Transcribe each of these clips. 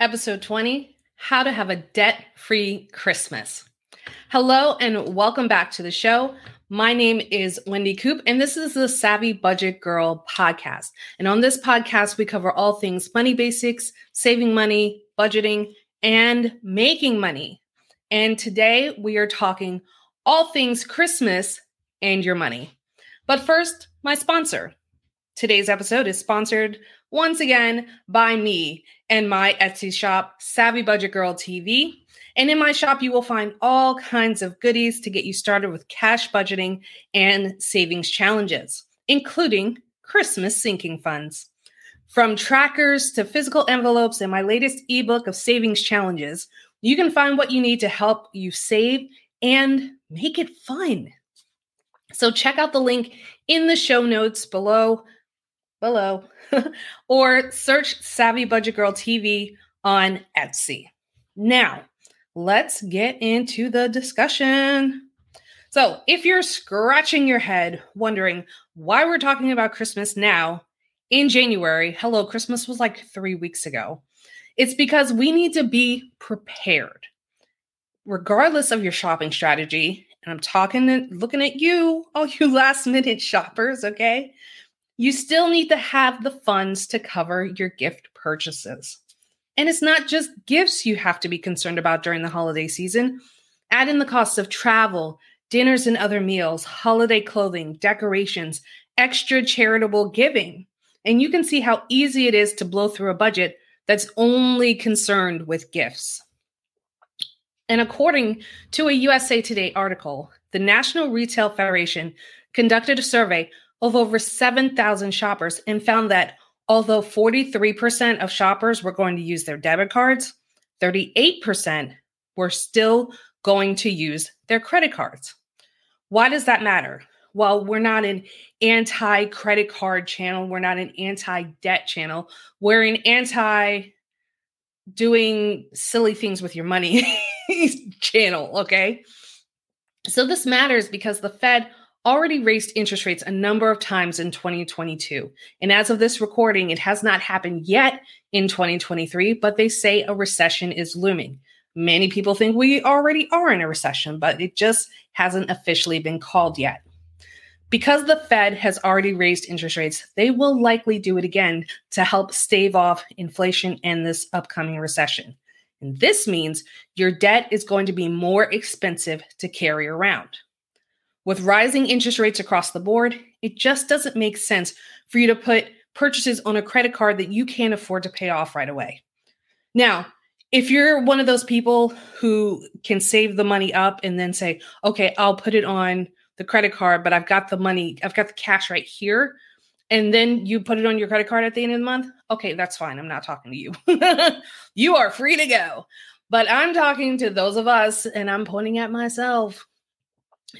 episode 20 How to Have a Debt Free Christmas. Hello, and welcome back to the show. My name is Wendy Coop, and this is the Savvy Budget Girl podcast. And on this podcast, we cover all things money basics, saving money, budgeting, and making money. And today we are talking all things Christmas and your money. But first, my sponsor. Today's episode is sponsored once again by me and my Etsy shop, Savvy Budget Girl TV. And in my shop, you will find all kinds of goodies to get you started with cash budgeting and savings challenges, including Christmas sinking funds. From trackers to physical envelopes and my latest ebook of savings challenges, you can find what you need to help you save and make it fun. So check out the link in the show notes below below or search Savvy Budget Girl TV on Etsy. Now, let's get into the discussion. So, if you're scratching your head wondering why we're talking about Christmas now in January, hello, Christmas was like three weeks ago. It's because we need to be prepared. Regardless of your shopping strategy, and I'm talking and looking at you, all you last minute shoppers, okay? You still need to have the funds to cover your gift purchases. And it's not just gifts you have to be concerned about during the holiday season. Add in the costs of travel, dinners and other meals, holiday clothing, decorations, extra charitable giving. And you can see how easy it is to blow through a budget that's only concerned with gifts. And according to a USA Today article, the National Retail Federation conducted a survey of over 7,000 shoppers and found that although 43% of shoppers were going to use their debit cards, 38% were still going to use their credit cards. Why does that matter? Well, we're not an anti credit card channel. We're not an anti debt channel. We're an anti doing silly things with your money channel. Okay. So this matters because the Fed already raised interest rates a number of times in 2022. And as of this recording, it has not happened yet in 2023, but they say a recession is looming. Many people think we already are in a recession, but it just hasn't officially been called yet. Because the Fed has already raised interest rates, they will likely do it again to help stave off inflation and this upcoming recession. And this means your debt is going to be more expensive to carry around. With rising interest rates across the board, it just doesn't make sense for you to put purchases on a credit card that you can't afford to pay off right away. Now, if you're one of those people who can save the money up and then say, okay, I'll put it on the credit card, but I've got the money, I've got the cash right here, and then you put it on your credit card at the end of the month, okay, that's fine. I'm not talking to you. you are free to go. But I'm talking to those of us, and I'm pointing at myself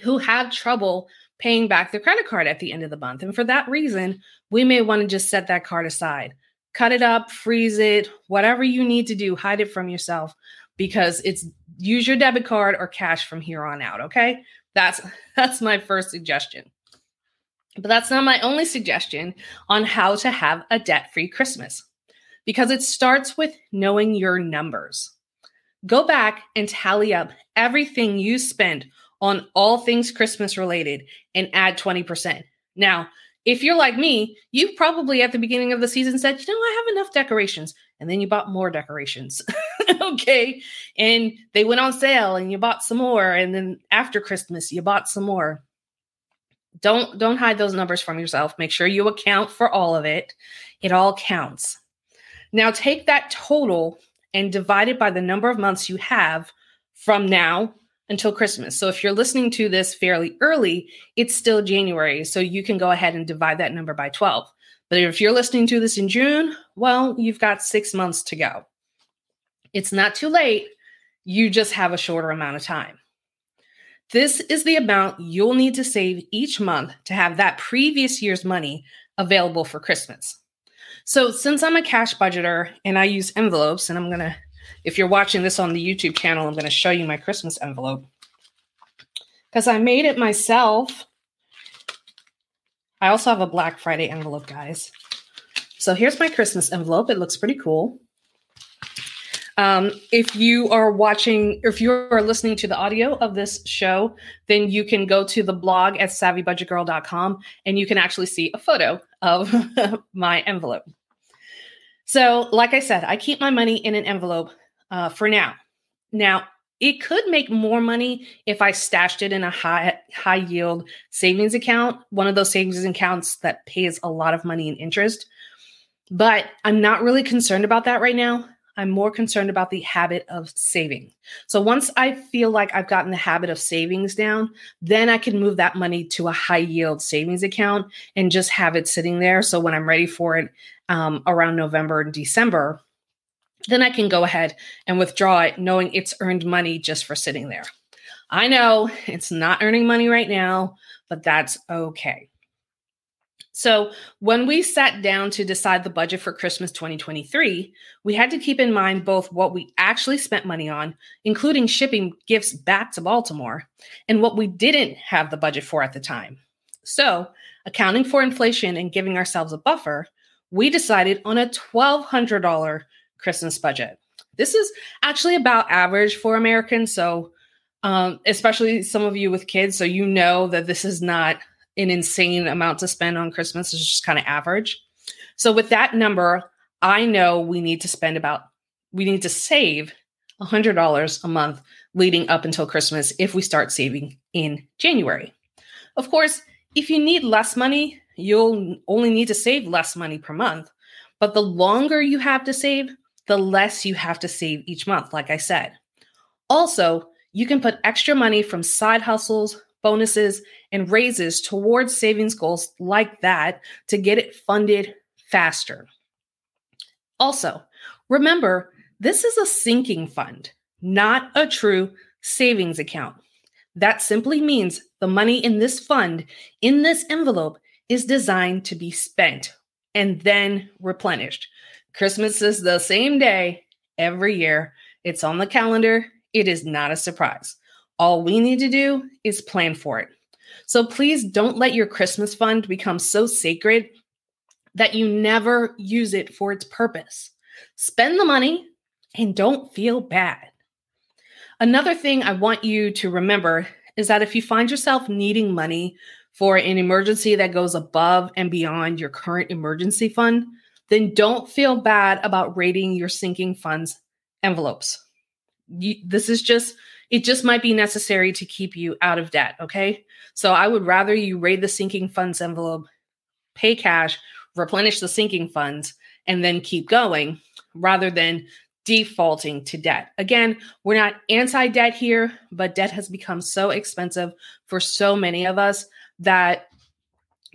who have trouble paying back the credit card at the end of the month. And for that reason, we may want to just set that card aside, cut it up, freeze it, whatever you need to do, hide it from yourself because it's use your debit card or cash from here on out, okay? That's that's my first suggestion. But that's not my only suggestion on how to have a debt-free Christmas. Because it starts with knowing your numbers. Go back and tally up everything you spend on all things Christmas related and add 20%. Now, if you're like me, you probably at the beginning of the season said, you know, I have enough decorations. And then you bought more decorations. okay. And they went on sale and you bought some more. And then after Christmas, you bought some more. Don't don't hide those numbers from yourself. Make sure you account for all of it. It all counts. Now take that total and divide it by the number of months you have from now until Christmas. So if you're listening to this fairly early, it's still January. So you can go ahead and divide that number by 12. But if you're listening to this in June, well, you've got six months to go. It's not too late. You just have a shorter amount of time. This is the amount you'll need to save each month to have that previous year's money available for Christmas. So, since I'm a cash budgeter and I use envelopes, and I'm going to if you're watching this on the YouTube channel, I'm going to show you my Christmas envelope because I made it myself. I also have a Black Friday envelope, guys. So here's my Christmas envelope. It looks pretty cool. Um, if you are watching, if you are listening to the audio of this show, then you can go to the blog at savvybudgetgirl.com and you can actually see a photo of my envelope. So, like I said, I keep my money in an envelope uh, for now. Now, it could make more money if I stashed it in a high high yield savings account, one of those savings accounts that pays a lot of money in interest. But I'm not really concerned about that right now. I'm more concerned about the habit of saving. So once I feel like I've gotten the habit of savings down, then I can move that money to a high yield savings account and just have it sitting there. So when I'm ready for it um, around November and December, then I can go ahead and withdraw it knowing it's earned money just for sitting there. I know it's not earning money right now, but that's okay. So, when we sat down to decide the budget for Christmas 2023, we had to keep in mind both what we actually spent money on, including shipping gifts back to Baltimore, and what we didn't have the budget for at the time. So, accounting for inflation and giving ourselves a buffer, we decided on a $1,200 Christmas budget. This is actually about average for Americans. So, um, especially some of you with kids, so you know that this is not an insane amount to spend on Christmas. It's just kind of average. So with that number, I know we need to spend about we need to save $100 a month leading up until Christmas if we start saving in January. Of course, if you need less money, you'll only need to save less money per month. But the longer you have to save, the less you have to save each month, like I said. Also, you can put extra money from side hustles, bonuses, and raises towards savings goals like that to get it funded faster. Also, remember, this is a sinking fund, not a true savings account. That simply means the money in this fund, in this envelope, is designed to be spent and then replenished. Christmas is the same day every year. It's on the calendar. It is not a surprise. All we need to do is plan for it. So please don't let your Christmas fund become so sacred that you never use it for its purpose. Spend the money and don't feel bad. Another thing I want you to remember is that if you find yourself needing money for an emergency that goes above and beyond your current emergency fund, then don't feel bad about raiding your sinking funds envelopes. You, this is just it just might be necessary to keep you out of debt. Okay. So I would rather you raid the sinking funds envelope, pay cash, replenish the sinking funds, and then keep going rather than defaulting to debt. Again, we're not anti debt here, but debt has become so expensive for so many of us that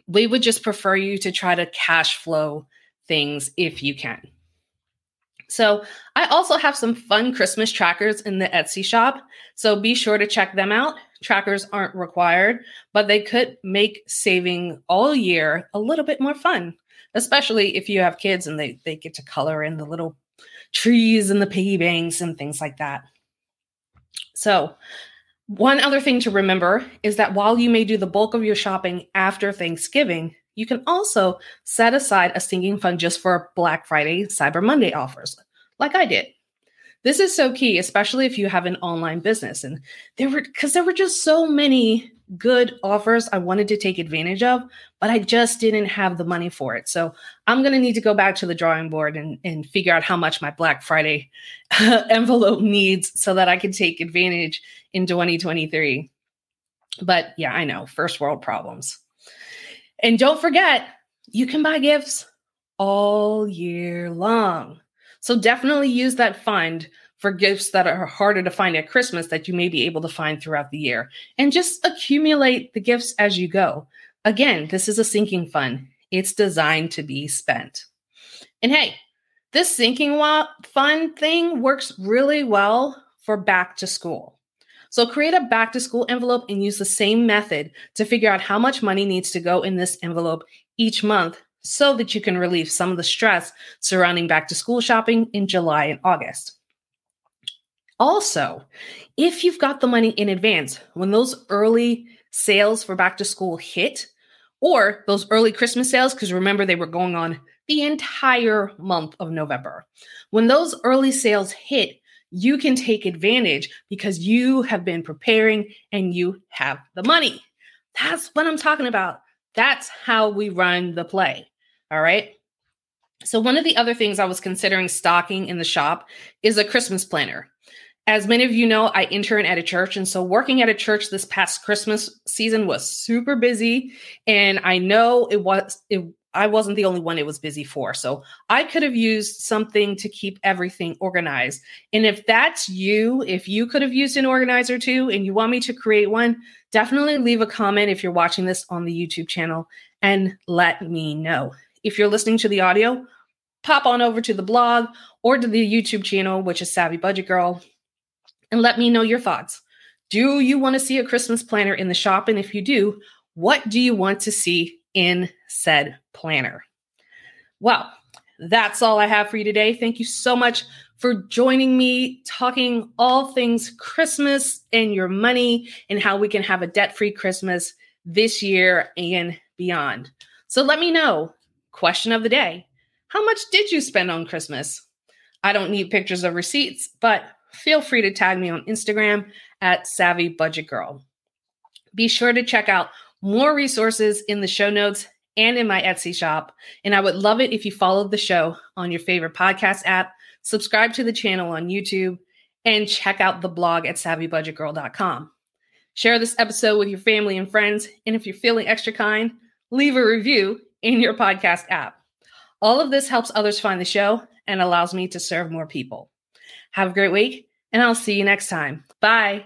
we would just prefer you to try to cash flow things if you can. So, I also have some fun Christmas trackers in the Etsy shop. So, be sure to check them out. Trackers aren't required, but they could make saving all year a little bit more fun, especially if you have kids and they, they get to color in the little trees and the piggy banks and things like that. So, one other thing to remember is that while you may do the bulk of your shopping after Thanksgiving, you can also set aside a sinking fund just for Black Friday, Cyber Monday offers, like I did. This is so key, especially if you have an online business. And there were, because there were just so many good offers I wanted to take advantage of, but I just didn't have the money for it. So I'm going to need to go back to the drawing board and, and figure out how much my Black Friday envelope needs so that I can take advantage in 2023. But yeah, I know, first world problems. And don't forget, you can buy gifts all year long. So definitely use that fund for gifts that are harder to find at Christmas that you may be able to find throughout the year. And just accumulate the gifts as you go. Again, this is a sinking fund, it's designed to be spent. And hey, this sinking fund thing works really well for back to school. So create a back to school envelope and use the same method to figure out how much money needs to go in this envelope each month so that you can relieve some of the stress surrounding back to school shopping in July and August. Also, if you've got the money in advance, when those early sales for back to school hit, or those early Christmas sales, because remember they were going on the entire month of November. When those early sales hit, you can take advantage because you have been preparing and you have the money. That's what I'm talking about. That's how we run the play. All right. So, one of the other things I was considering stocking in the shop is a Christmas planner. As many of you know, I intern at a church. And so, working at a church this past Christmas season was super busy. And I know it was, it, I wasn't the only one it was busy for. So, I could have used something to keep everything organized. And if that's you, if you could have used an organizer too, and you want me to create one, definitely leave a comment if you're watching this on the YouTube channel and let me know. If you're listening to the audio, pop on over to the blog or to the YouTube channel, which is Savvy Budget Girl, and let me know your thoughts. Do you want to see a Christmas planner in the shop? And if you do, what do you want to see in said planner? Well, that's all I have for you today. Thank you so much for joining me talking all things Christmas and your money and how we can have a debt free Christmas this year and beyond. So let me know Question of the day How much did you spend on Christmas? I don't need pictures of receipts, but feel free to tag me on Instagram at Savvy Budget Girl. Be sure to check out more resources in the show notes and in my Etsy shop. And I would love it if you followed the show on your favorite podcast app, subscribe to the channel on YouTube, and check out the blog at savvybudgetgirl.com. Share this episode with your family and friends. And if you're feeling extra kind, leave a review in your podcast app. All of this helps others find the show and allows me to serve more people. Have a great week, and I'll see you next time. Bye.